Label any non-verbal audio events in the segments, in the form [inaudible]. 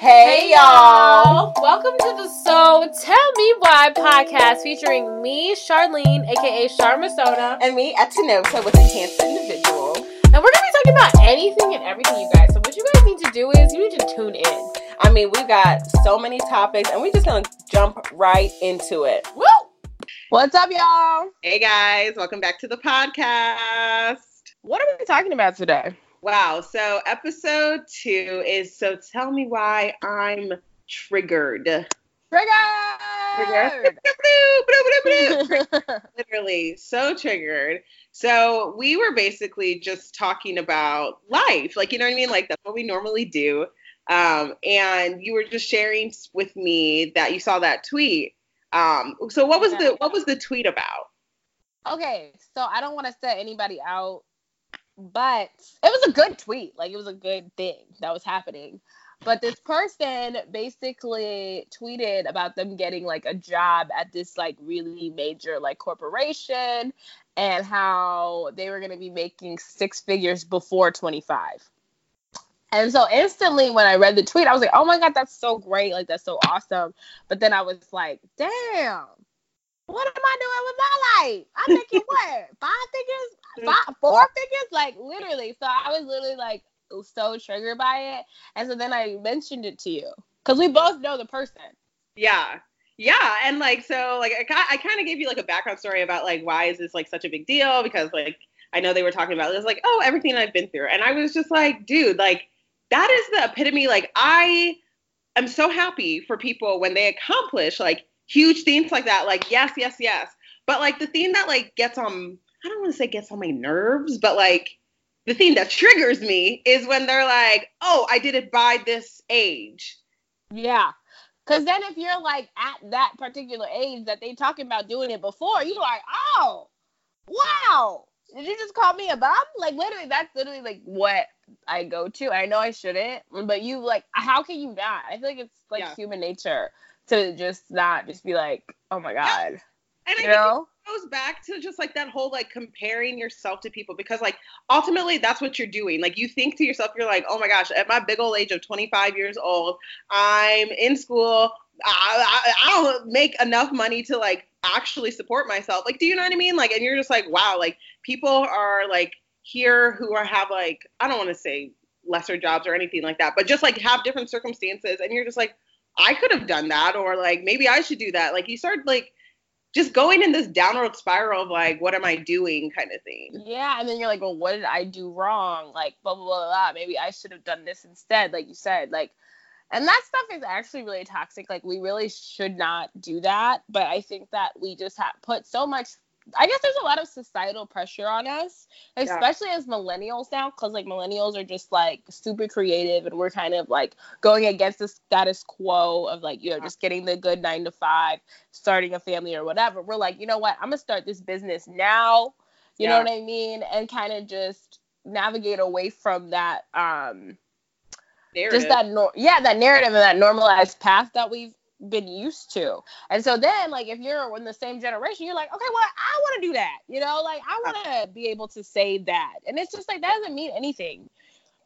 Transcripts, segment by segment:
Hey y'all! Welcome to the So Tell Me Why podcast featuring me, Charlene, aka Charmasona, And me, Atenosa, with Enhanced Individual. And we're gonna be talking about anything and everything, you guys. So what you guys need to do is you need to tune in. I mean, we've got so many topics, and we're just gonna jump right into it. Woo! What's up, y'all? Hey guys, welcome back to the podcast. What are we talking about today? Wow, so episode two is So Tell Me Why I'm Triggered. Triggered! [laughs] Literally, so triggered. So we were basically just talking about life. Like, you know what I mean? Like, that's what we normally do. Um, and you were just sharing with me that you saw that tweet. Um, so what was the what was the tweet about? okay, so I don't want to set anybody out, but it was a good tweet. Like, it was a good thing that was happening. But this person basically tweeted about them getting like a job at this like really major like corporation and how they were going to be making six figures before 25. And so instantly when I read the tweet, I was like, oh my God, that's so great. Like, that's so awesome. But then I was like, damn, what am I doing with my life? I'm making [laughs] what? Five figures? Mm. Five, four figures? Like, literally. So I was literally like so triggered by it. And so then I mentioned it to you because we both know the person. Yeah. Yeah, and like so like I, I kind of gave you like a background story about like why is this like such a big deal because like I know they were talking about it was like oh everything I've been through and I was just like dude like that is the epitome like I am so happy for people when they accomplish like huge themes like that like yes yes yes but like the theme that like gets on I don't want to say gets on my nerves but like the thing that triggers me is when they're like oh I did it by this age Yeah. Cause then if you're like at that particular age that they talking about doing it before, you're like, oh, wow. Did you just call me a bum? Like literally, that's literally like what I go to. I know I shouldn't, but you like, how can you not? I feel like it's like Yeah. human nature to just not just be like, oh my god, and I you think know? goes back to just like that whole like comparing yourself to people because like ultimately that's what you're doing. Like you think to yourself you're like oh my gosh at my big old age of 25 years old i'm in school. I, I, I don't make enough money to like actually support myself. Like do you know what i mean? Like and you're just like wow like people are like here who are have like i don't want to say lesser jobs or anything like that but just like have different circumstances. And you're just like i could have done that or like maybe i should do that like you start like just going in this downward spiral of like, what am I doing kind of thing. Yeah, and then you're like, well, what did I do wrong? Like, blah blah blah. blah. Maybe I should have done this instead, like you said. Like, and that stuff is actually really toxic. Like, we really should not do that. But I think that we just have put so much. I guess there's a lot of societal pressure on us, especially as millennials now, because like millennials are just like super creative, and we're kind of like going against the status quo of like you know just getting the good nine to five, starting a family or whatever. We're like, you know what? I'm gonna start this business now. You know what I mean? And kind of just navigate away from that um Narrative. just that nor- yeah, that narrative and that normalized path that we've been used to. And so then like if you're in the same generation, you're like, okay, well, I want to do that. You know, like I want to be able to say that. And it's just like that doesn't mean anything.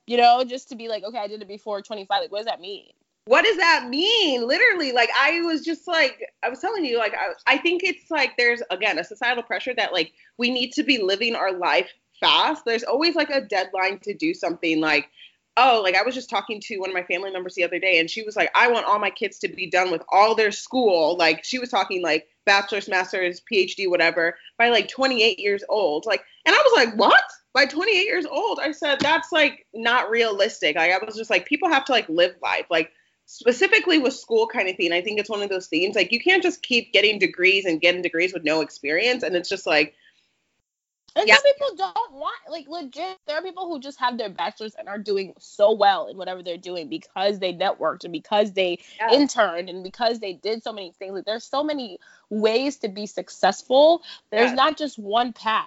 You know, just to be like, okay, I did it before 25. Like, what does that mean? what does that mean? Literally, like I was just like, I was telling you, like I, I think it's like there's again a societal pressure that like we need to be living our life fast. There's always like a deadline to do something like. Oh, like I was just talking to one of my family members the other day, and she was like, I want all my kids to be done with all their school. Like, she was talking like bachelor's, master's, PhD, whatever, by like 28 years old. Like, and I was like, what? By 28 years old? I said, that's like not realistic. Like, I was just like, people have to like live life. Like, specifically with school kind of thing, I think it's one of those things. Like, you can't just keep getting degrees and getting degrees with no experience. And it's just like, And Yeah. some people don't want like legit. There are people who just have their bachelors and are doing so well in whatever they're doing because they networked and because they Yeah. interned and because they did so many things. Like there's so many ways to be successful. There's Yeah. not just one path.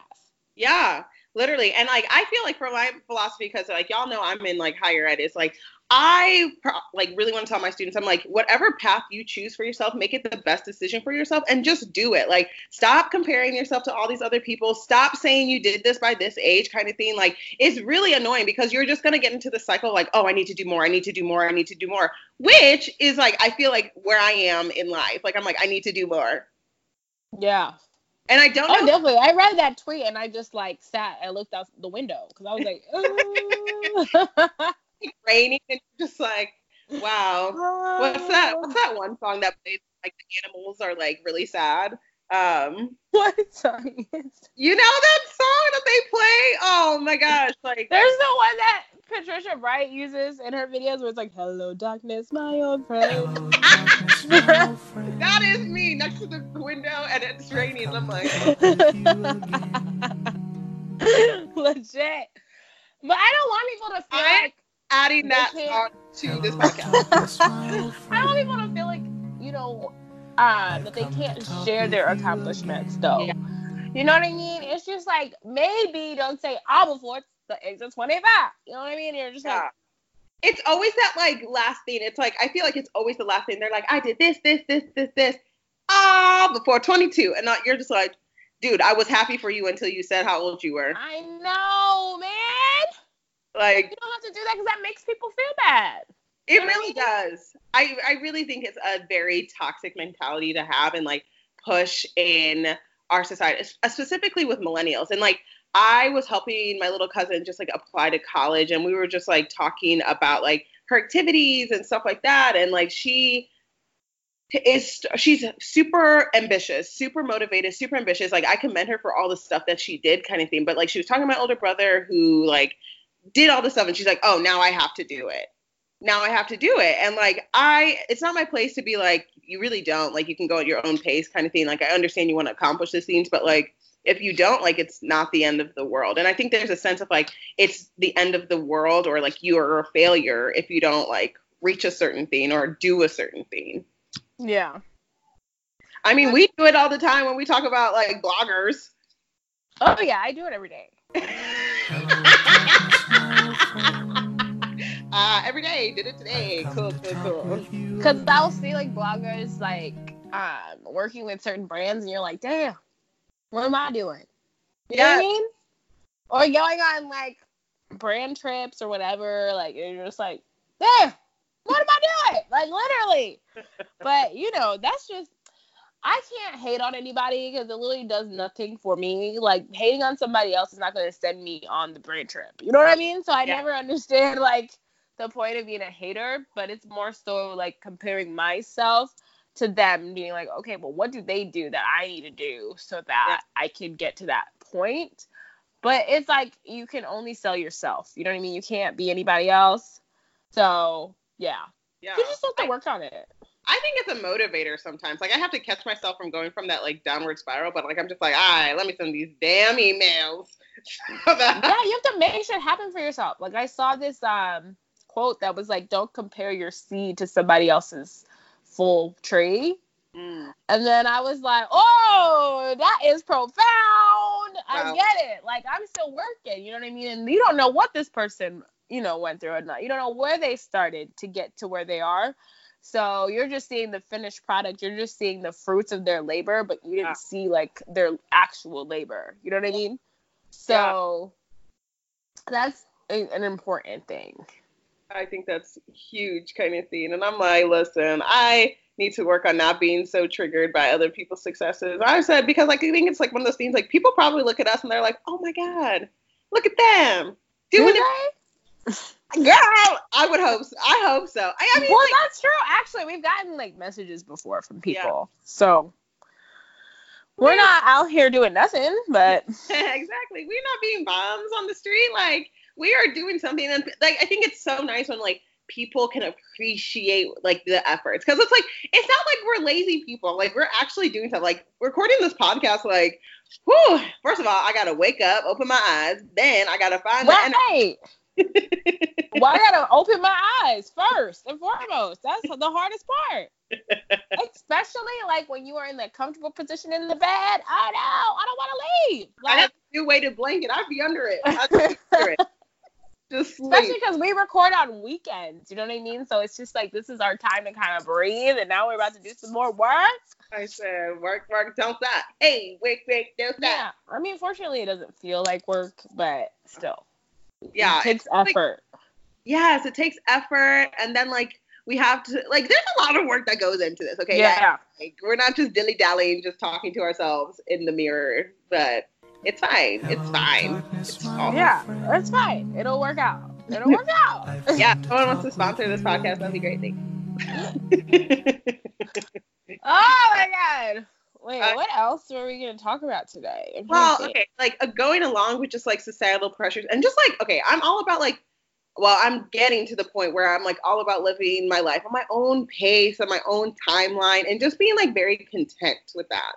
Yeah, literally. And like I feel like for my philosophy, because like y'all know I'm in like higher ed, it's like I pro- like really want to tell my students, I'm like, whatever path you choose for yourself, make it the best decision for yourself and just do it. Like, stop comparing yourself to all these other people. Stop saying you did this by this age kind of thing. Like, it's really annoying because you're just going to get into the cycle like, oh, I need to do more. I need to do more. I need to do more, which is like, I feel like where I am in life. Like, I'm like, I need to do more. Yeah. And I don't Oh, know. definitely. I read that tweet and I just like sat and looked out the window because I was like. [laughs] [laughs] raining and you're just like, wow. What's that? What's that one song that plays like the animals are like really sad? Um, [laughs] What song is? you know that song that they play? Oh my gosh! Like There's the one that Patricia Bright uses in her videos where it's like, "Hello, darkness, my old friend." [laughs] that is me next to the window and it's raining. And I'm like, [laughs] Legit. But I don't want people to feel I- like adding that Okay. song to this podcast. [laughs] I don't even want to feel like, you know, uh, that they can't share their accomplishments though. Yeah. You know what I mean? It's just like maybe don't say ah before it's the age of 25. You know what I mean? You're just Yeah. like, It's always that like last thing. It's like I feel like it's always the last thing. They're like, I did this, this, this, this, this. Ah, before 22, and not you're just like, dude, I was happy for you until you said how old you were. I know, man. Like You don't have to do that because that makes people feel bad. It You know really I does. I, I really think it's a very toxic mentality to have and like push in our society, uh, specifically with millennials. And like, I was helping my little cousin just like apply to college, and we were just like talking about like her activities and stuff like that. And like, she is she's super ambitious, super motivated, super ambitious. Like, I commend her for all the stuff that she did, kind of thing. But like, she was talking to my older brother who like did all this stuff, and she's like, oh, now I have to do it now I have to do it. And like I it's not my place to be like, you really don't. Like you can go at your own pace kind of thing. Like I understand you want to accomplish these things, but like if you don't, like it's not the end of the world. And I think there's a sense of like it's the end of the world or like you are a failure if you don't like reach a certain thing or do a certain thing. Yeah. I mean, we do it all the time when we talk about like bloggers. Oh yeah, I do it every day. [laughs] Oh. [laughs] uh, every day, did it today. Cool, cool, cool. Because I'll see like bloggers like um working with certain brands and you're like, damn, what am I doing? You know what I Yeah. mean? Or going on like brand trips or whatever, like and you're just like, damn, what am I doing? Like literally. [laughs] but you know, that's just I can't hate on anybody because it literally does nothing for me. Like hating on somebody else is not going to send me on the brand trip. You know what I mean? So I Yeah. never understand like the point of being a hater, but it's more so like comparing myself to them, being like, okay, well, what do they do that I need to do so that I can get to that point? But it's like you can only sell yourself. You know what I mean? You can't be anybody else. So yeah, Yeah. you just have to I- work on it. I think it's a motivator sometimes. Like I have to catch myself from going from that like downward spiral, but like I'm just like, all right, let me send these damn emails. [laughs] yeah, you have to make shit happen for yourself. Like I saw this um quote that was like, "Don't compare your seed to somebody else's full tree." Mm. And then I was like, "Oh, that is profound. I get it. Like I'm still working. You know what I mean? And you don't know what this person, you know, went through or not. You don't know where they started to get to where they are." So you're just seeing the finished product. You're just seeing the fruits of their labor, but you didn't Yeah. see like their actual labor. You know what I mean? So that's a, an important thing. I think that's huge kind of thing. And I'm like, listen, I need to work on not being so triggered by other people's successes. I said because like I think it's like one of those things like people probably look at us and they're like, oh my god, look at them doing Do it? [laughs] girl. I would hope. So. I hope so. I, I mean, well, like, that's true. Actually, we've gotten like messages before from people. So we're not out here doing nothing, but [laughs] exactly. We're not being bombs on the street. Like we are doing something, and like I think it's so nice when like people can appreciate like the efforts because it's like it's not like we're lazy people. Like we're actually doing something. Like recording this podcast. Like, whew. First of all, I gotta wake up, open my eyes, then I gotta find the energy. right. Well, I gotta open my eyes first and foremost. That's the hardest part. [laughs] Especially like when you are in that comfortable position in the bed. I know. I don't want to leave. I have a new weighted blanket. I'd be under it. I'd be [laughs] under it. Just sleep. Especially because we record on weekends. You know what I mean? So it's just like this is our time to kind of breathe, and now we're about to do some more work. I said, work, work, don't stop. Hey, wake, wake, don't stop. Yeah. I mean, fortunately, it doesn't feel like work, but still, Yeah. it takes like- effort. yes, it takes effort, and then like we have to like. There's a lot of work that goes into this. Okay. yeah. Like, we're not just dilly dallying, just talking to ourselves in the mirror, but it's fine. It's fine. It's all Yeah, that's fine. It'll work out. It'll work out. [laughs] [laughs] Yeah, if someone wants to sponsor this podcast, that'd be great. Thanks. [laughs] Oh my god. Wait, Uh, what else were we gonna talk about today? To well, think. okay, like uh, going along with just like societal pressures and just like okay, I'm all about like well, I'm getting to the point where I'm like all about living my life on my own pace, on my own timeline, and just being like very content with that.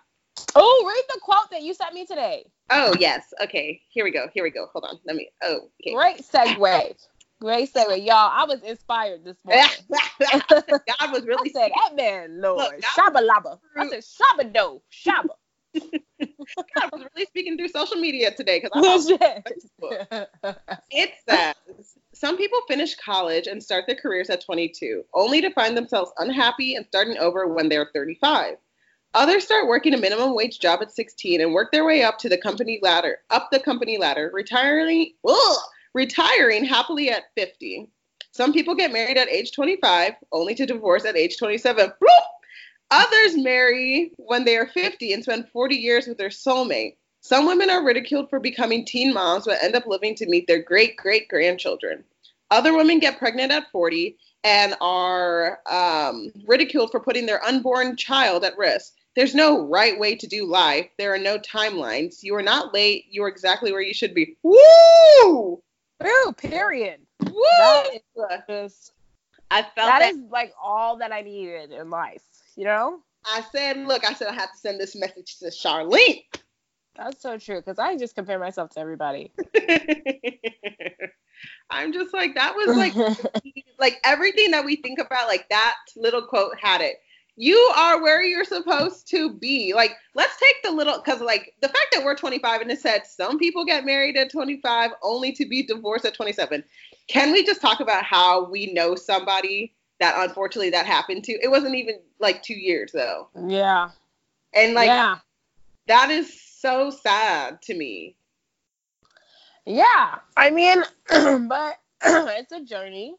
Oh, read the quote that you sent me today. Oh yes, okay. Here we go. Here we go. Hold on. Let me. Oh, okay. Great segue. Great segue, y'all. I was inspired this [laughs] morning. God [laughs] was really. I said, that man, Lord, Look, shabba labba. I said, shabba do, shabba. [laughs] God was really speaking through social media today because. It says some people finish college and start their careers at 22, only to find themselves unhappy and starting over when they're 35. Others start working a minimum wage job at 16 and work their way up to the company ladder, up the company ladder, retiring, ugh, retiring happily at 50. Some people get married at age 25, only to divorce at age 27. Bloop! Others marry when they are 50 and spend 40 years with their soulmate. Some women are ridiculed for becoming teen moms but end up living to meet their great great grandchildren. Other women get pregnant at 40 and are um, ridiculed for putting their unborn child at risk. There's no right way to do life. There are no timelines. You are not late. You are exactly where you should be. Woo! Period. Woo! That is just, I felt that that. is like all that I needed in life, you know? I said, look, I said I have to send this message to Charlene. That's so true because I just compare myself to everybody. [laughs] I'm just like that was like [laughs] like everything that we think about like that little quote had it. You are where you're supposed to be. Like let's take the little cuz like the fact that we're 25 and it said some people get married at 25 only to be divorced at 27. Can we just talk about how we know somebody that unfortunately that happened to? It wasn't even like 2 years though. yeah. And like yeah. that is so sad to me. Yeah. I mean, [clears throat] but [clears throat] it's a journey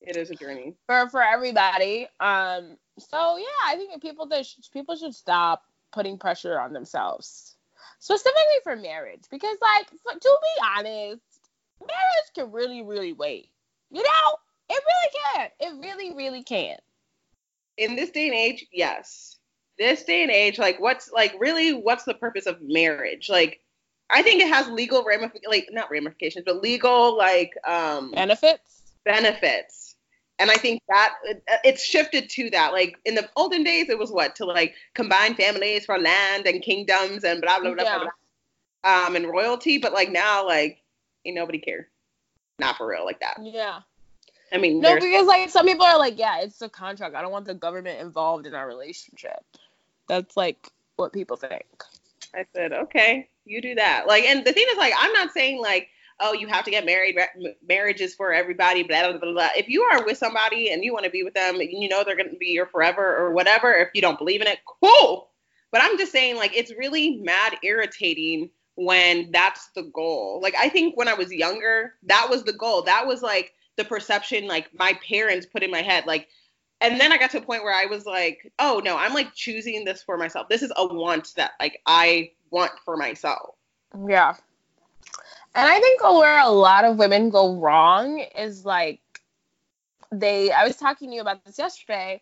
It is a journey. for for everybody. Um. So yeah, I think people that sh- people should stop putting pressure on themselves, specifically for marriage, because like for, to be honest, marriage can really really wait. You know, it really can. It really really can. in this day and age, yes. This day and age, like what's like really what's the purpose of marriage? Like I think it has legal ramifications, like not ramifications, but legal like um Benefits. benefits. And I think that it's shifted to that. Like in the olden days, it was what to like combine families for land and kingdoms and blah blah blah Yeah. blah, blah um and royalty. But like now, like ain't nobody care. Not for real like that. Yeah. I mean, No, because like some people are like, yeah, it's a contract. I don't want the government involved in our relationship. That's like what people think. I said, okay, you do that. Like, and the thing is, like, I'm not saying like, oh, you have to get married. Ra- m- Marriage is for everybody. Blah blah blah. blah. If you are with somebody and you want to be with them, and you know they're going to be your forever or whatever. If you don't believe in it, cool. But I'm just saying, like, it's really mad irritating when that's the goal. Like, I think when I was younger, that was the goal. That was like the perception, like my parents put in my head, like. And then I got to a point where I was like, oh no, I'm like choosing this for myself. This is a want that like I want for myself. Yeah. And I think where a lot of women go wrong is like they I was talking to you about this yesterday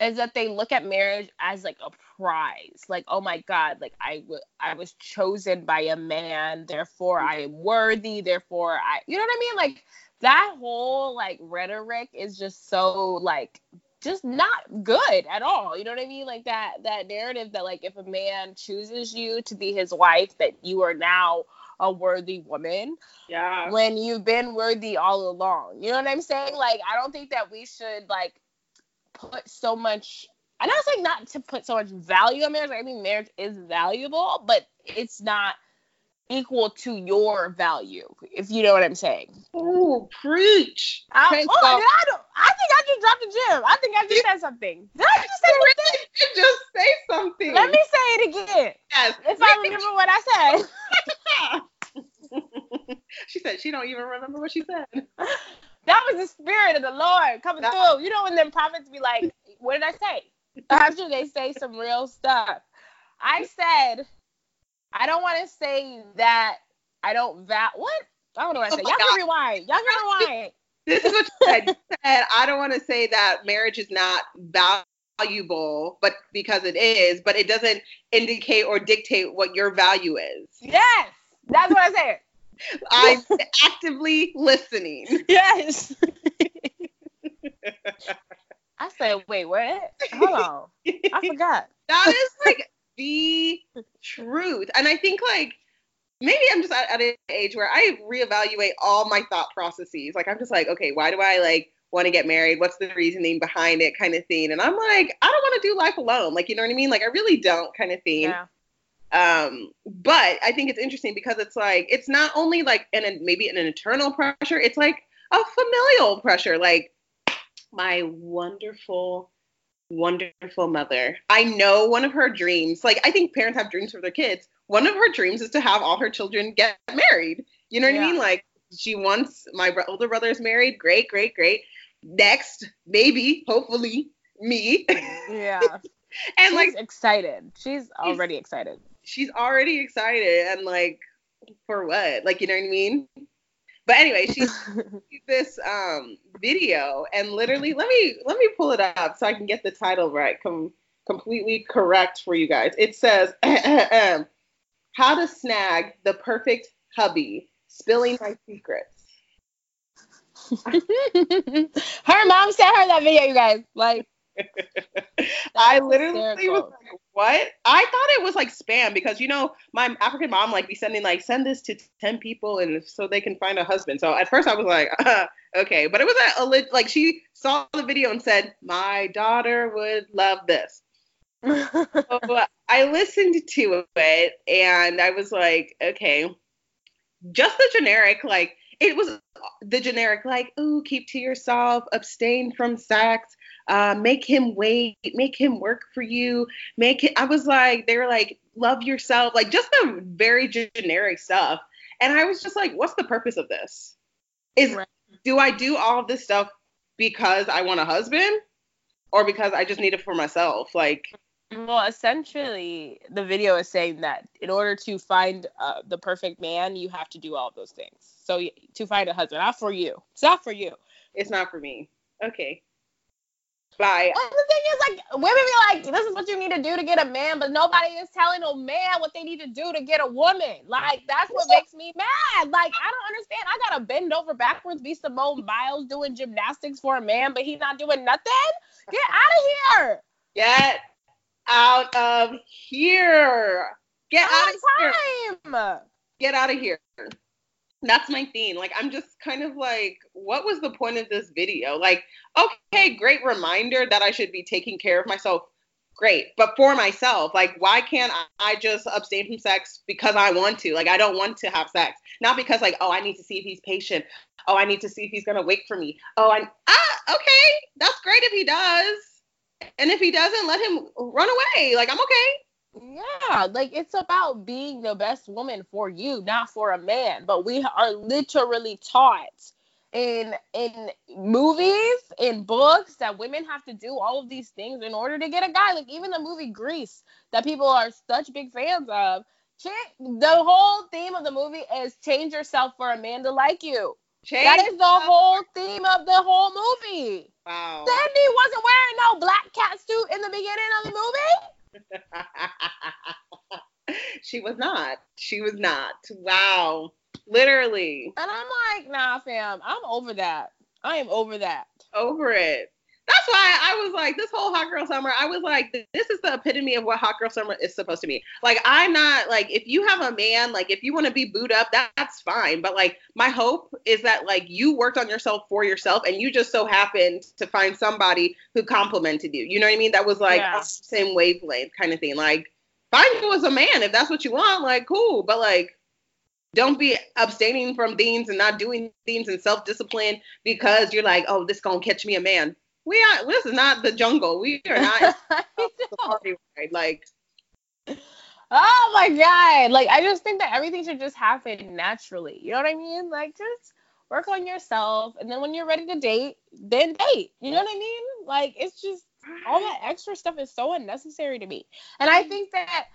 is that they look at marriage as like a prize. Like, oh my god, like I w- I was chosen by a man, therefore I am worthy, therefore I You know what I mean? Like that whole like rhetoric is just so like just not good at all. You know what I mean? Like that that narrative that like if a man chooses you to be his wife that you are now a worthy woman Yeah. when you've been worthy all along. You know what I'm saying? Like I don't think that we should like put so much and I'm not saying not to put so much value on marriage. I mean marriage is valuable, but it's not equal to your value, if you know what I'm saying. Ooh, preach. I, Okay, oh, so- I, I think I just dropped the gym. I think I just said something. Did I just say something? Just say something. Let me say it again. Yes. If I remember what I said. [laughs] [laughs] she said she don't even remember what she said. [laughs] That was the spirit of the Lord coming That- through. You know when them prophets be like, what did I say? After they say some real stuff. I said, I don't want to say that I don't val what? I don't know what I Oh said. my Y'all can rewind. Y'all can [laughs] rewind. This is what you said. You said I don't want to say that marriage is not valuable, but because it is, but it doesn't indicate or dictate what your value is. Yes. That's what I said. I'm actively listening. [laughs] Yes. I said, wait, what? Hold on. I forgot. [laughs] that is like the truth. And I think like maybe I'm just at, at an age where I reevaluate all my thought processes. Like I'm just like, okay, why do I like want to get married? What's the reasoning behind it kind of thing? And I'm like, I don't want to do life alone. Like, you know what I mean? Like I really don't kind of thing. Yeah. Um, but I think it's interesting because it's like it's not only like an maybe an internal pressure, it's like a familial pressure. Like my wonderful, wonderful mother. I know one of her dreams, like I think parents have dreams for their kids. One of her dreams is to have all her children get married. You know what I mean? Like she wants my older brother is married. Great, great, great. Next, maybe, hopefully, me. Yeah. [laughs] and She's like excited. She's already excited. She's already excited and like for what? Like you know what I mean? But anyway, she [laughs] this um video and literally let me let me pull it up so I can get the title right, com- completely correct for you guys. It says [clears throat] how to snag the perfect hubby, spilling my secrets. [laughs] her mom sent her that video, you guys. Like, [laughs] I literally was like, what? I thought it was like spam because you know my African mom like be sending like send this to ten people and so they can find a husband. So at first I was like, uh, [laughs] okay, but it was a, a like she saw the video and said my daughter would love this. So [laughs] I listened to it and I was like, okay, just the generic like it was the generic like, ooh, keep to yourself, abstain from sex uh, make him wait, make him work for you, make it. I was like, they were like, love yourself, like just the very generic stuff. And I was just like, what's the purpose of this? Is Right. do I do all of this stuff because I want a husband, or because I just need it for myself? Like, well, essentially, the video is saying that in order to find uh, the perfect man, you have to do all of those things. So to find a husband, not for you. It's not for you. it's not for me. Okay. Bye. The thing is, like, women be like, this is what you need to do to get a man, but nobody is telling no man what they need to do to get a woman. Like, that's what makes me mad. Like, I don't understand. I gotta bend over backwards, be Simone Biles doing gymnastics for a man, but he's not doing nothing. Get out of here. Get out of here. Get out of here. Get out of here. That's my theme. Like, I'm just kind of like, what was the point of this video? Like, okay, great reminder that I should be taking care of myself. Great. But for myself, like, why can't I- I just abstain from sex because I want to? Like, I don't want to have sex. Not because, like, oh, I need to see if he's patient. Oh, I need to see if he's going to wait for me. Oh, I, ah, okay. That's great if he does. And if he doesn't, let him run away. Like, I'm okay. Yeah, like it's about being the best woman for you, not for a man. But we are literally taught in in movies, in books, that women have to do all of these things in order to get a guy. Like even the movie Grease, that people are such big fans of. The whole theme of the movie is change yourself for a man to like you. Change. That is the whole theme of the whole movie. Wow. Cindy wasn't wearing no black cat suit in the beginning of the movie. [laughs] she was not. She was not. Wow. Literally And I'm like, nah, fam, I'm over that. I am over that. over it. That's why I was like, this whole hot girl summer, I was like, this is the epitome of what hot girl summer is supposed to be. Like, I'm not like, if you have a man, like, if you want to be booed up, that, that's fine. But like, my hope is that like you worked on yourself for yourself and you just so happened to find somebody who complimented you. You know what I mean? That was like Yeah. same wavelength kind of thing. Like, find you as a man if that's what you want. Like, cool. But like, don't be abstaining from things and not doing things and self-discipline because you're like, oh, this gonna catch me a man. We are. This is not the jungle. We are not party [laughs] ride. Like, oh my god! Like I just think that everything should just happen naturally. You know what I mean? Like just work on yourself, and then when you're ready to date, then date. You know what I mean? Like it's just all that extra stuff is so unnecessary to me. And I think that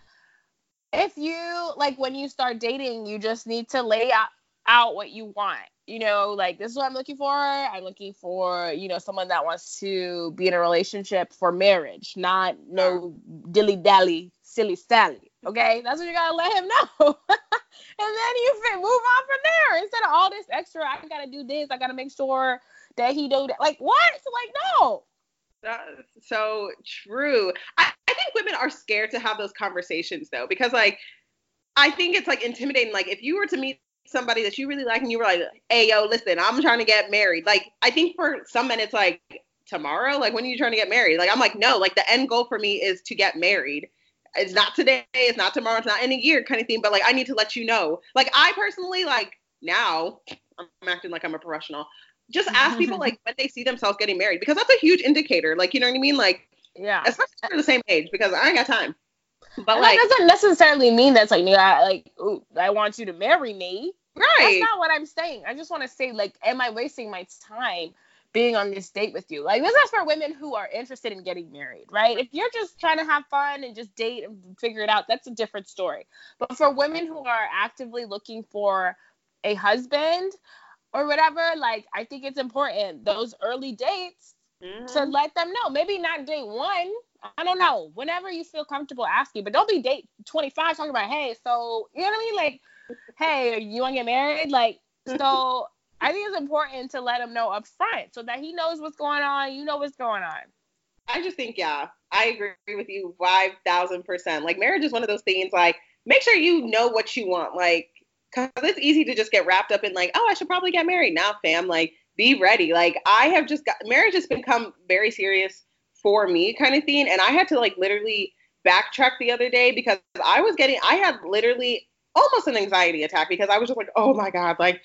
if you like when you start dating, you just need to lay out, out what you want. You know, like this is what I'm looking for. I'm looking for, you know, someone that wants to be in a relationship for marriage, not no dilly dally, silly Sally. Okay, that's what you gotta let him [laughs] know. and then you fit, move on from there instead of all this extra. I gotta do this. I gotta make sure that he do that. Like what? Like no. That's so true. I, I think women are scared to have those conversations though, because like I think it's like intimidating. Like if you were to meet somebody that you really like and you were like, hey yo, listen, I'm trying to get married. Like I think for some men it's like tomorrow. Like when are you trying to get married? Like I'm like, no, like the end goal for me is to get married. It's not today, it's not tomorrow, it's not in a year kind of thing. But like I need to let you know. Like I personally like now I'm acting like I'm a professional just ask [laughs] people like when they see themselves getting married because that's a huge indicator. Like, you know what I mean? Like, yeah, especially for the same age because I ain't got time. But and like, that doesn't necessarily mean that's like, nigga, like, ooh, I want you to marry me. Right. That's not what I'm saying. I just want to say, like, am I wasting my time being on this date with you? Like, this is for women who are interested in getting married, right? If you're just trying to have fun and just date and figure it out, that's a different story. But for women who are actively looking for a husband, or whatever, like I think it's important those early dates mm-hmm. to let them know. Maybe not date one. I don't know. Whenever you feel comfortable asking, but don't be date 25 talking about, hey, so you know what I mean? Like, hey, are you want to get married? Like, so [laughs] I think it's important to let him know up front so that he knows what's going on. You know what's going on. I just think, yeah, I agree with you 5,000%. Like, marriage is one of those things, like, make sure you know what you want. Like, because it's easy to just get wrapped up in like, oh, I should probably get married now, fam. Like, be ready. Like, I have just got marriage has become very serious for me, kind of thing, and I had to like literally backtrack the other day because I was getting, I had literally almost an anxiety attack because I was just like, oh my god, like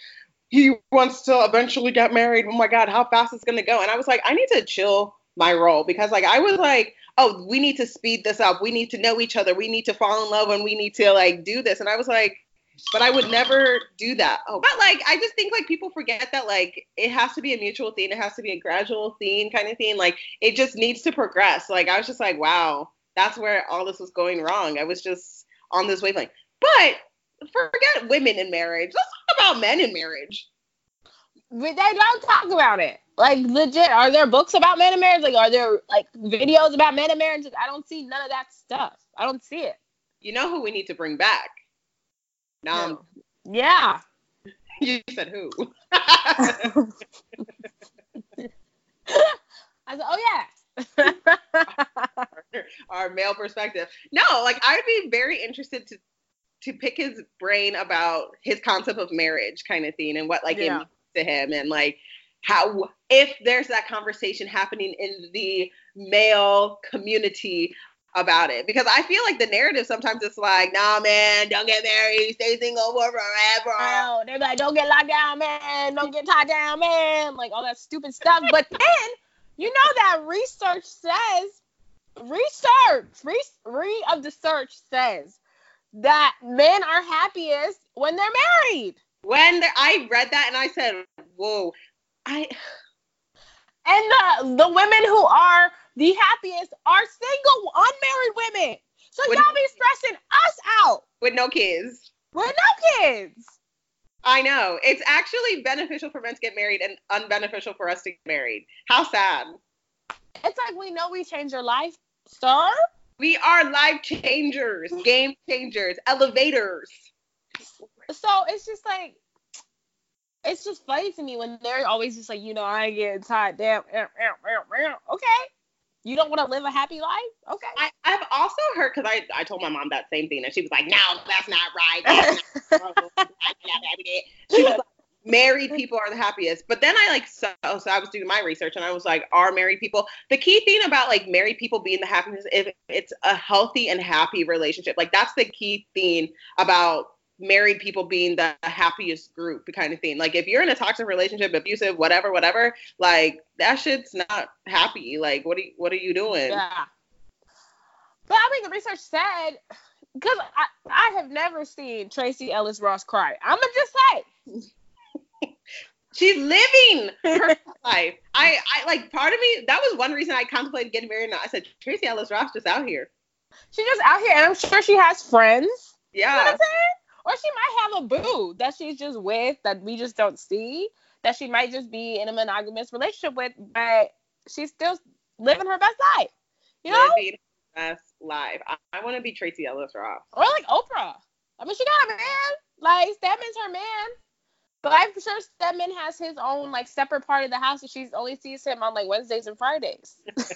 he wants to eventually get married. Oh my god, how fast it's gonna go? And I was like, I need to chill my role because like I was like, oh, we need to speed this up. We need to know each other. We need to fall in love and we need to like do this. And I was like, but I would never do that. Oh, but like I just think like people forget that like it has to be a mutual thing. It has to be a gradual thing kind of thing. Like it just needs to progress. Like I was just like, wow, that's where all this was going wrong. I was just on this wavelength. But forget women in marriage. Let's talk about men in marriage. But they don't talk about it. Like legit, are there books about men in marriage? Like are there like videos about men in marriage? I don't see none of that stuff. I don't see it. You know who we need to bring back? No. Yeah. [laughs] You said who? [laughs] [laughs] I said, oh yeah. our, our male perspective. No, like I'd be very interested to to pick his brain about his concept of marriage kind of thing and what like yeah. it means to him and like how if there's that conversation happening in the male community about it because I feel like the narrative sometimes it's like, nah, man, don't get married, stay single forever. Oh, they're like, don't get locked down, man, don't get tied down, man, like all that stupid stuff. But [laughs] then, you know that research says, research, re, re of the search says that men are happiest when they're married. When I read that and I said, whoa, I. And the the women who are the happiest are single, unmarried women. So with, y'all be stressing us out. With no kids. With no kids. I know. It's actually beneficial for men to get married and unbeneficial for us to get married. How sad. It's like we know we change your life, sir. We are life changers, game changers, elevators. So it's just like it's just funny to me when they're always just like, you know, I get tied down. Okay, you don't want to live a happy life? Okay. I, I've also heard because I, I told my mom that same thing and she was like, no, that's not right. That's not [laughs] she was like, married people are the happiest. But then I like so so I was doing my research and I was like, are married people the key thing about like married people being the happiest if it's a healthy and happy relationship. Like that's the key thing about married people being the happiest group kind of thing. Like if you're in a toxic relationship, abusive, whatever, whatever, like that shit's not happy. Like what are you, what are you doing? Yeah. But I mean, the research said because I, I have never seen Tracee Ellis Ross cry. I'm gonna just say She's living her [laughs] life. I, I like part of me. That was one reason I contemplated getting married. And I said Tracee Ellis Ross just out here. she's just out here, and I'm sure she has friends. You know what Yeah, I'm saying? Or she might have a boo that she's just with that we just don't see. That she might just be in a monogamous relationship with, but she's still living her best life. You know? living her best life. I, I want to be Tracee Ellis Ross. Or like Oprah. I mean, she got a man. Like Stedman's her man. But I'm sure Stedman has his own like separate part of the house, and she only sees him on like Wednesdays and Fridays. [laughs]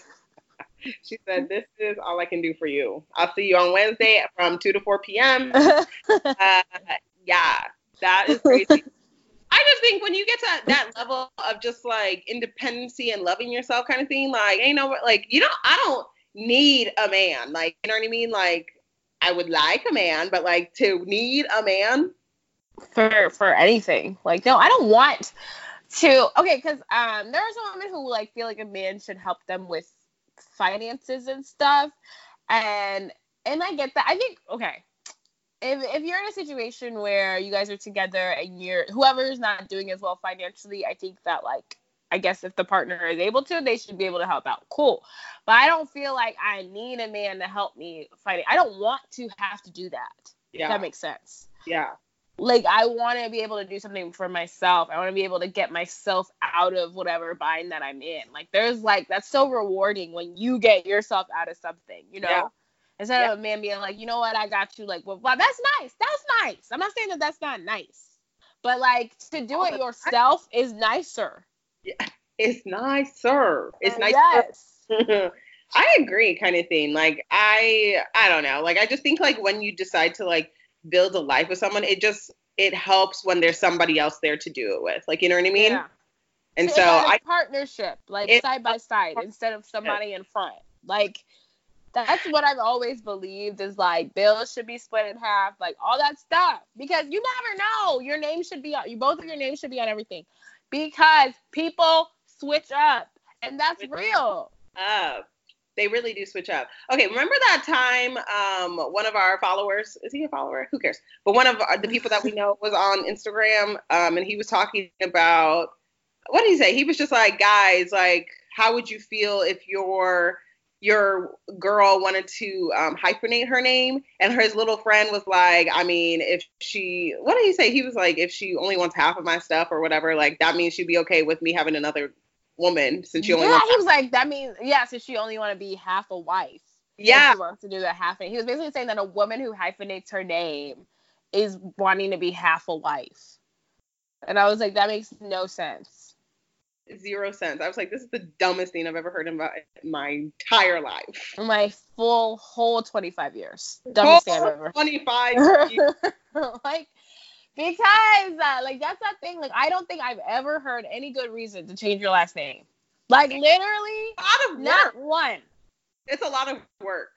She said, "This is all I can do for you. I'll see you on Wednesday from two to four p.m." [laughs] Uh, yeah, that is crazy. [laughs] I just think when you get to that level of just like independency and loving yourself kind of thing, like ain't no like you don't I don't need a man. Like you know what I mean? Like I would like a man, but like to need a man, for for anything. Like, no, I don't want to. Okay, because um, there are some women who like feel like a man should help them with finances and stuff, and and I get that. I think okay. If, if you're in a situation where you guys are together and you're whoever is not doing as well financially, I think that like I guess if the partner is able to, they should be able to help out. Cool. But I don't feel like I need a man to help me fight it. I don't want to have to do that. If yeah, that makes sense yeah, like I want to be able to do something for myself. I want to be able to get myself out of whatever bind that I'm in. Like there's like that's so rewarding when you get yourself out of something, you know. Yeah. Instead Yeah. of a man being like, you know what, I got you. Like, well, wow, that's nice. That's nice. I'm not saying that that's not nice, but like to do it yourself is nicer. Yeah, it's nicer. It's nice. Yes. [laughs] I agree, kind of thing. Like I, I don't know. Like I just think like when you decide to like build a life with someone, it just it helps when there's somebody else there to do it with. Like you know what I mean? yeah. And So so like partnership, like It's side by side, instead of somebody in front. Like that's what I've always believed is like bills should be split in half, like all that stuff. Because you never know. Your name should be on you both of your names should be on everything. Because people switch up. And that's Switch real. up. They really do switch up. Okay, remember that time um, one of our followers, is he a follower? Who cares? But one of our, the people that we know was on Instagram um, and he was talking about, what did he say? He was just like, guys, like, how would you feel if your your girl wanted to um, hyphenate her name and his little friend was like i mean if she what did he say he was like if she only wants half of my stuff or whatever like that means she'd be okay with me having another woman since she only yeah, wants he was like, that means yeah, so she only want to be half a wife. Yeah She wants to do that half. He was basically saying that a woman who hyphenates her name is wanting to be half a wife. And I was like, that makes no sense. zero sense. I was like, this is the dumbest thing I've ever heard in my, my entire life. My full whole 25 years. Dumbest thing I've ever 25 [laughs] years. like because uh, like that's that thing like i don't think i've ever heard any good reason to change your last name like literally a lot of work. not one It's a lot of work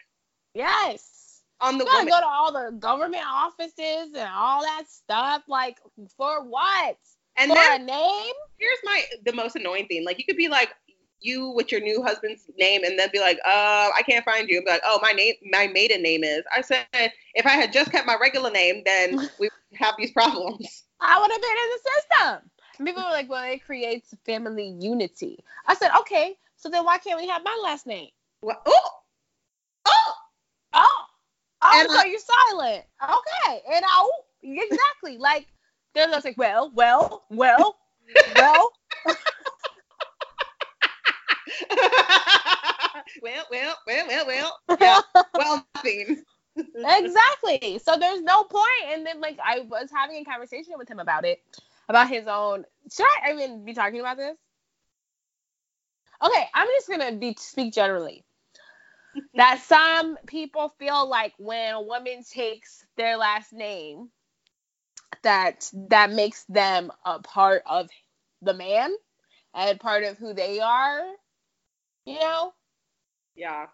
yes on the you gotta woman. go to all the government offices and all that stuff like for what And for then a name here's my the most annoying thing. Like you could be like you with your new husband's name and then be like, uh, I can't find you. And be like, oh, my name, my maiden name is. I said, if I had just kept my regular name, then [laughs] we would have these problems. I would have been in the system. And people were like, well, it creates family unity. I said, okay, so then why can't we have my last name? Well, oh, oh, Oh, oh, And so you're silent. Okay, and I exactly like they're just like, well, well, well, well. [laughs] [laughs] well, well, well, well, well. Yeah. [laughs] Well, nothing. exactly. So there's no point. And then like I was having a conversation with him about it, about his own. Should I even be talking about this? Okay, I'm just gonna be speak generally. [laughs] that some people feel like when a woman takes their last name, that that makes them a part of the man and part of who they are. You know, Yeah.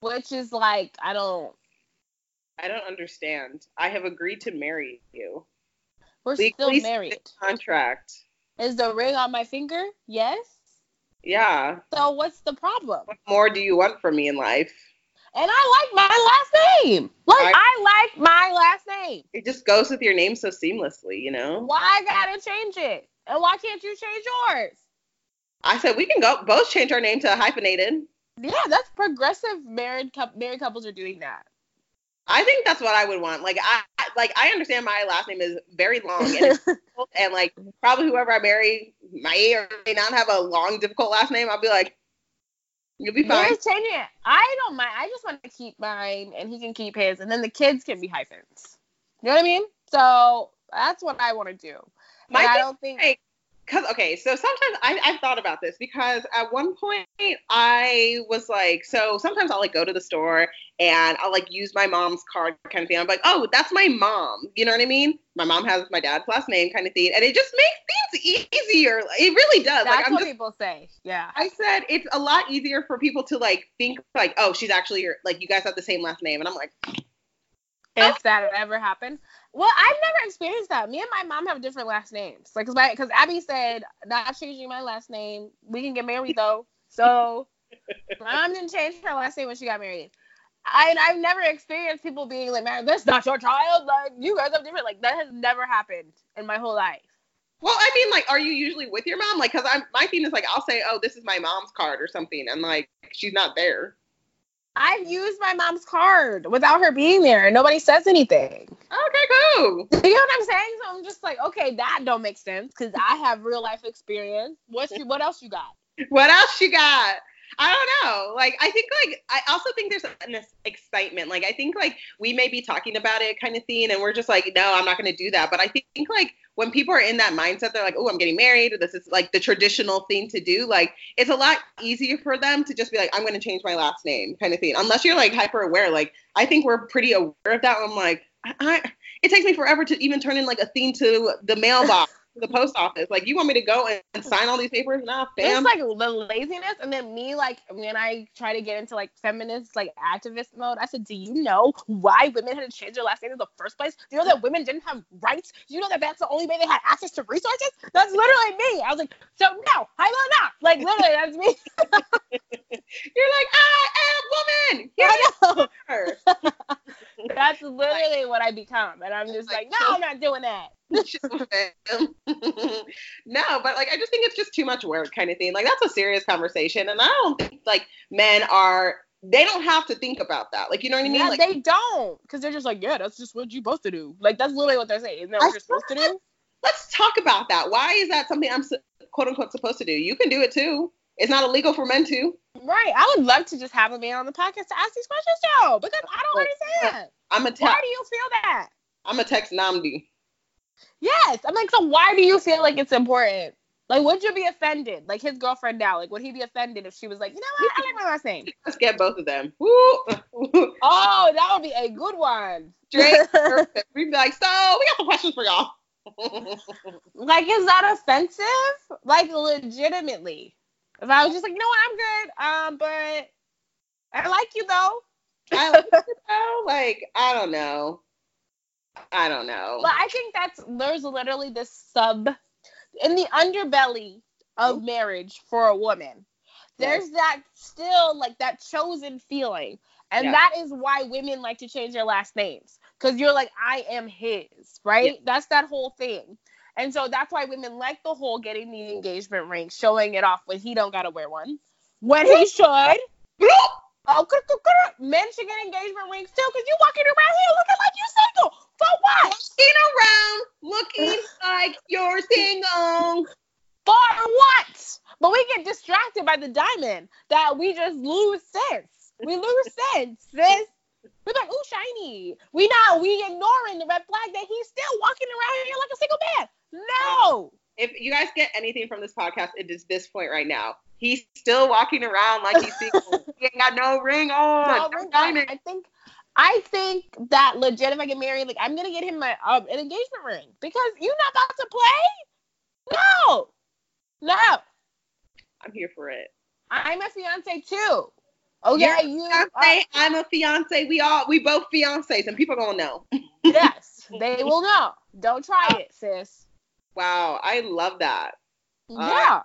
which is like I don't I don't understand. I have agreed to marry you. We're still married. Contract. Is the ring on my finger? Yes. Yeah. So what's the problem? What more do you want from me in life? And I like my last name. Like I- I like my last name. It just goes with your name so seamlessly, you know? Why I gotta change it? And why can't you change yours? I said we can go both change our name to hyphenated. Yeah, that's progressive married married couples are doing that. I think that's what I would want. Like I like I understand my last name is very long and, [laughs] and like probably whoever I marry may or may not have a long difficult last name. I'll be like, you'll be fine. He's changing it. I don't mind. I just want to keep mine, and he can keep his, and then the kids can be hyphens. You know what I mean? So that's what I want to do. My I don't think. like, Cause okay, so sometimes I, I've thought about this because at one point I was like, so sometimes I'll like go to the store and I'll like use my mom's card kind of thing. I'm like, oh, that's my mom. You know what I mean? My mom has my dad's last name kind of thing, and it just makes things easier. It really does. that's like I'm what just people say. Yeah. I said it's a lot easier for people to like think like, oh, she's actually your like you guys have the same last name, and I'm like, If oh. that ever happened. Well, I've never experienced that. Me and my mom have different last names. Like, cause my, cause Abby said not changing my last name. We can get married though. So my [laughs] mom didn't change her last name when she got married. I, and I've never experienced people being like, man, that's not your child. Like, you guys have different. Like, that has never happened in my whole life. well, I mean, like, are you usually with your mom? Like, cause I'm my thing is like, I'll say, oh, this is my mom's card or something, and like she's not there. I've used my mom's card without her being there, and nobody says anything. Okay, cool. [laughs] You know what I'm saying? So I'm just like, okay, that don't make sense because I have real life experience. What's you, what else you got? What else you got? I don't know. Like, I think like I also think there's an excitement. Like, I think like we may be talking about it kind of thing, and we're just like, no, I'm not going to do that. But I think like when people are in that mindset, they're like, oh, I'm getting married, or this is like the traditional thing to do. Like, it's a lot easier for them to just be like, I'm going to change my last name, kind of thing. Unless you're like hyper aware. Like, I think we're pretty aware of that. I'm like, I, it takes me forever to even turn in like a thing to the mailbox. To The post office, like you want me to go and, sign all these papers? Nah, It's fam. like the laziness, and then me like when I try to get into like feminist like activist mode. I said, do you know why women had to change their last name in the first place? Do you know that women didn't have rights? Do you know that that's the only way they had access to resources? That's literally me. I was like, so no, I will not. Like literally, that's me. [laughs] You're like, I am woman. Here [laughs] I know. [laughs] [laughs] That's literally what I become, and I'm just like, no, I'm not doing that. [laughs] [laughs] no, but like I just think it's just too much work kind of thing. Like that's a serious conversation, and I don't think like men are. They don't have to think about that. Like you know what I mean? Yeah, like, they don't, because they're just like, yeah, that's just what you're supposed to do. Like that's literally what they're saying. Isn't that what I you're supposed to do? let's talk about that. Why is that something I'm quote unquote supposed to do? You can do it too. It's not illegal for men to. Right. I would love to just have a man on the podcast to ask these questions, Joe, because I don't understand. I'm a Why do you feel that? I'm a text Namdi. Yes. I'm like, so why do you feel like it's important? Like, would you be offended? Like his girlfriend now, like, would he be offended if she was like, you know what, I like my last name? Let's get both of them. [laughs] Oh, that would be a good one. Straight. [laughs] We'd be like, so we got some questions for y'all. [laughs] Like, is that offensive? Like, legitimately. If I was just like, you know what, I'm good. Um, but I like you though. I like it [laughs] though. Like, I don't know. I don't know. But I think that's there's literally this sub in the underbelly of marriage for a woman. There's that still like that chosen feeling. And Yeah. that is why women like to change their last names. Cause you're like, I am his, right? Yeah. That's that whole thing. And so that's why women like the whole getting the engagement ring, showing it off when he don't gotta wear one. When he should. Oh, men should get engagement rings too, because you walking around here looking like you're single. For what? Walking around looking [laughs] like you're single. For what? But we get distracted by the diamond that we just lose sense. We lose sense, sis. We're like, ooh, shiny. We not we ignoring the red flag that he's still walking around here like a single man. No. If you guys get anything from this podcast, it is this point right now. He's still walking around like he's single. [laughs] he ain't got no ring on. No, no diamond. I think I think that legit if I get married, like I'm gonna get him my um, an engagement ring because you're not about to play. No. No. I'm here for it. I'm a fiance too. Oh yeah, you. fiance, I'm a fiance. We all we both fiancés, and people gonna know. yes, [laughs] they will know. Don't try it, sis. Wow, I love that. Uh, yeah.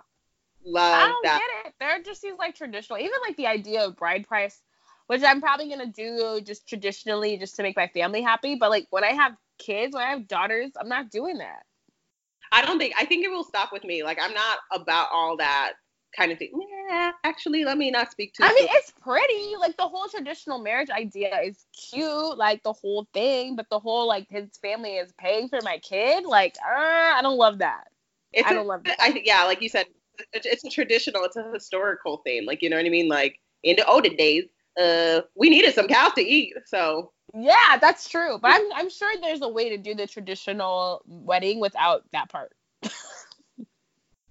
Love I don't that. get it. There just seems like traditional, even like the idea of bride price, which I'm probably gonna do just traditionally just to make my family happy. But like when I have kids, when I have daughters, I'm not doing that. I don't think I think it will stop with me. Like I'm not about all that kind of thing. Yeah, actually, let me not speak to. I mean, it's pretty. Like the whole traditional marriage idea is cute, like the whole thing. But the whole like his family is paying for my kid, like uh, I don't love that. it's I a- don't love that. I think yeah, like you said, it's, it's a traditional. It's a historical thing. Like you know what I mean. Like in the olden days, uh, we needed some cows to eat. So Yeah, that's true. But I'm I'm sure there's a way to do the traditional wedding without that part.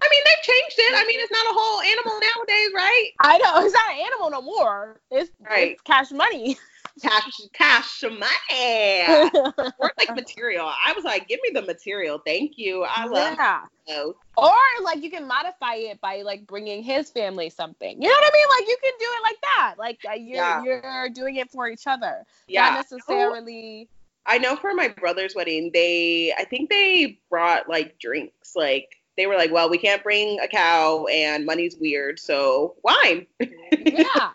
I mean, they've changed it. I mean, it's not a whole animal nowadays, right? I know it's not an animal no more. It's, Right. it's cash money. Cash, cash money. [laughs] or like material. I was like, give me the material. Thank you. I love yeah. those. Or like you can modify it by like bringing his family something. You know what I mean? Like you can do it like that. Like uh, you're Yeah. you're doing it for each other. Yeah. Not necessarily. I know for my brother's wedding, they I think they brought like drinks. Like they were like, well, we can't bring a cow and money's weird, so wine. Yeah.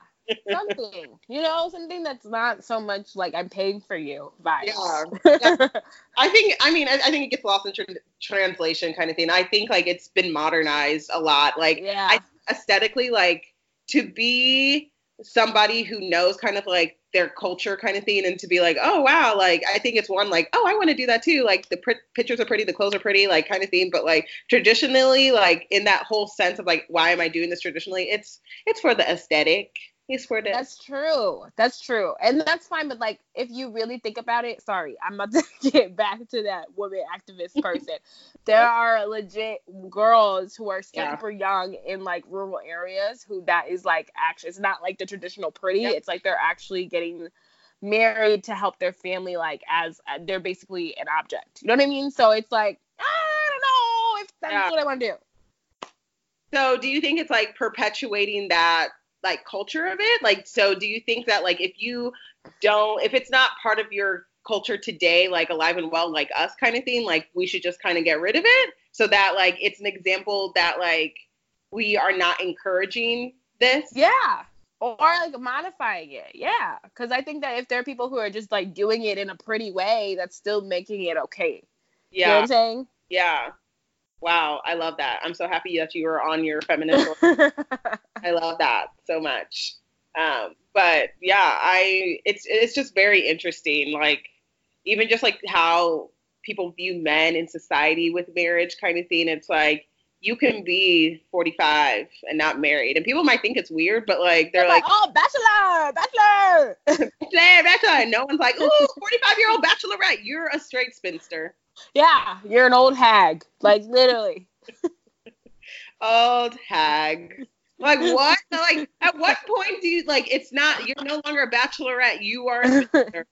something. You know, something that's not so much like I'm paying for you vibes. Yeah, [laughs] I think I mean I, I think it gets lost in tr- translation kind of thing. I think like it's been modernized a lot. Like yeah. I aesthetically like to be somebody who knows kind of like their culture kind of thing and to be like oh wow like i think it's one like oh i want to do that too like the pr- pictures are pretty the clothes are pretty like kind of thing. But like traditionally like in that whole sense of like why am i doing this traditionally? It's it's for the aesthetic for the That's true. That's true. And that's fine. But like, if you really think about it, sorry, I'm about to [laughs] get back to that woman activist [laughs] person. there are legit girls who are Yeah. super young in like rural areas who that is like actually, it's not like the traditional pretty. Yep. It's like they're actually getting married to help their family, like as uh, they're basically an object. You know what I mean? So it's like, I don't know if that's Yeah. what I want to do. So do you think it's like perpetuating that like culture of it? Like so do you think that like if you don't if it's not part of your culture today like alive and well like us kind of thing like we should just kind of get rid of it so that like it's an example that like we are not encouraging this Yeah. Or like modifying it. Yeah. Because I think that if there are people who are just like doing it in a pretty way, that's still making it okay. You know what yeah I'm saying? yeah wow i love that i'm so happy that you were on your feminist [laughs] I love that so much. Um, but yeah, I it's it's just very interesting. Like even just like how people view men in society with marriage kind of thing. It's like you can be 45 and not married, and people might think it's weird, but like they're They're like, like, oh, bachelor, bachelor. [laughs] "Bachelor, bachelor," and no one's like, "Ooh, 45 year old bachelorette, you're a straight spinster." Yeah, you're an old hag. Like literally. Old hag. Like [laughs] what? like at what point do you like? It's not. You're no longer a bachelorette. You are. A [laughs] I.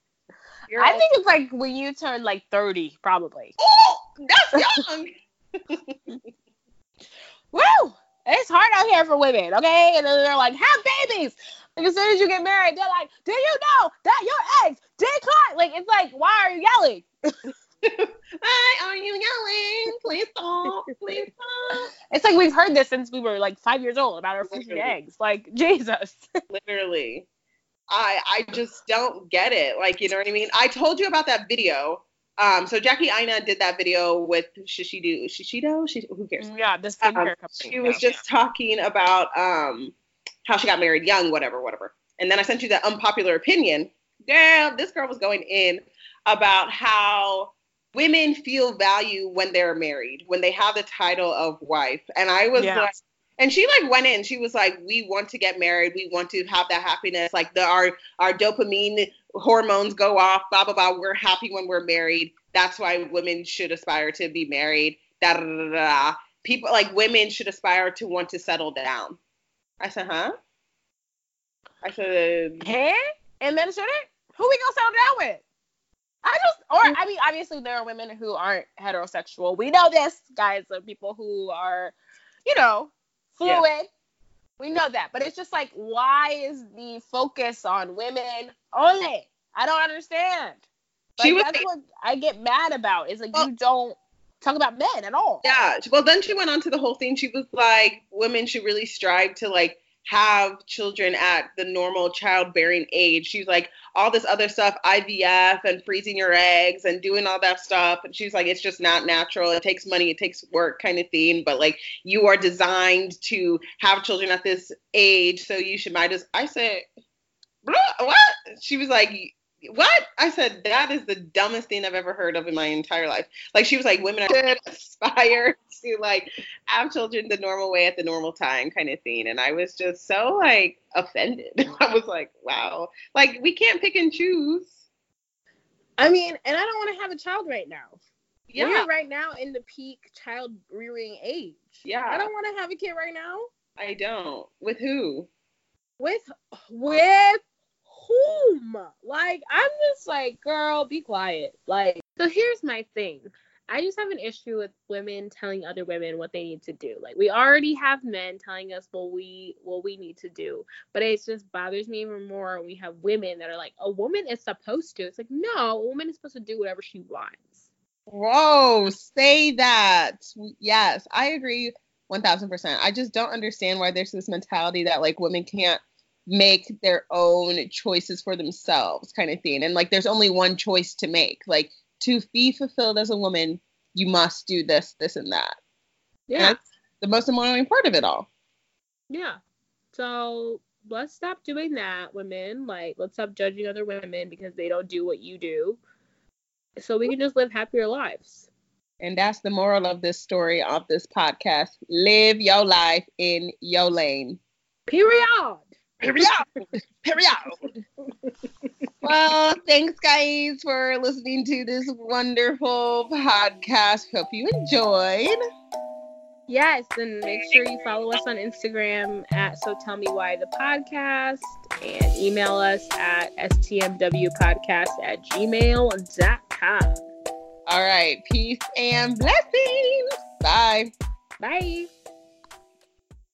You're think it's like when you turn like 30, probably. Oh, that's young. [laughs] Woo! It's hard out here for women, okay? And then they're like, have babies. Like as soon as you get married, they're like, do you know that your eggs decline? Like it's like, why are you yelling? [laughs] Why are you yelling? Please stop. Please stop. [laughs] It's like we've heard this since we were like five years old about our freaking eggs. Like [laughs] Jesus. Literally. I I just don't get it. Like, you know what I mean? I told you about that video. Um, so Jackie Aina did that video with Shishido. Shishido? She, who cares? yeah, this Um, company. she was just talking about um how she got married young, whatever, whatever. And then I sent you that unpopular opinion. Girl, this girl was going in about how women feel value when they're married, when they have the title of wife. And I was Yeah. like, and she like went in. She was like, "We want to get married. We want to have that happiness. Like the our our dopamine hormones go off. Blah blah blah. We're happy when we're married. That's why women should aspire to be married. Da da da da. da. People like women should aspire to want to settle down." I said, "Huh?" I said, Huh? And then should it? Who we gonna settle down with? Or mm-hmm. I mean, obviously there are women who aren't heterosexual. We know this, guys. Are people who are, you know, fluid. We know that, but it's just like, why is the focus on women only? I don't understand. Like, She was that's what I get mad about. Is like Well- you don't talk about men at all. Yeah. Well, then she went on to the whole thing. She was like, women should really strive to like have children at the normal childbearing age. She's like, all this other stuff, IVF and freezing your eggs and doing all that stuff. And she's like, it's just not natural. It takes money, it takes work, kind of thing. But like, you are designed to have children at this age, so you should might as. I said, what? She was like. What? I said that is the dumbest thing I've ever heard of in my entire life. Like she was like, women should [laughs] aspire to like have children the normal way at the normal time, kind of thing. And I was just so like offended. [laughs] I was like, wow, like we can't pick and choose. I mean, and I don't want to have a child right now. Yeah, We're right now in the peak child rearing age. yeah. I don't want to have a kid right now. I don't. With who? With with whom? Like I'm just like, girl, be quiet. Like So here's my thing. I just have an issue with women telling other women what they need to do. Like we already have men telling us what we what we need to do, but it just bothers me even more. when We have women that are like, a woman is supposed to. It's like no, a woman is supposed to do whatever she wants. Whoa, say that. Yes, I agree 1000%. I just don't understand why there's this mentality that like women can't make their own choices for themselves kind of thing. And like there's only one choice to make. Like to be fulfilled as a woman, you must do this, this and that. And Yeah, that's the most annoying part of it all. yeah. So let's stop doing that, women. Like let's stop judging other women because they don't do what you do. So we can just live happier lives. And that's the moral of this story of this podcast. Live your life in your lane. Period. Period. Period. well, thanks, guys, for listening to this wonderful podcast. Hope you enjoyed. Yes, and make sure you follow us on Instagram at So Tell Me Why the Podcast and email us at stmwpodcast at gmail.com. All right. Peace and blessings. Bye. Bye.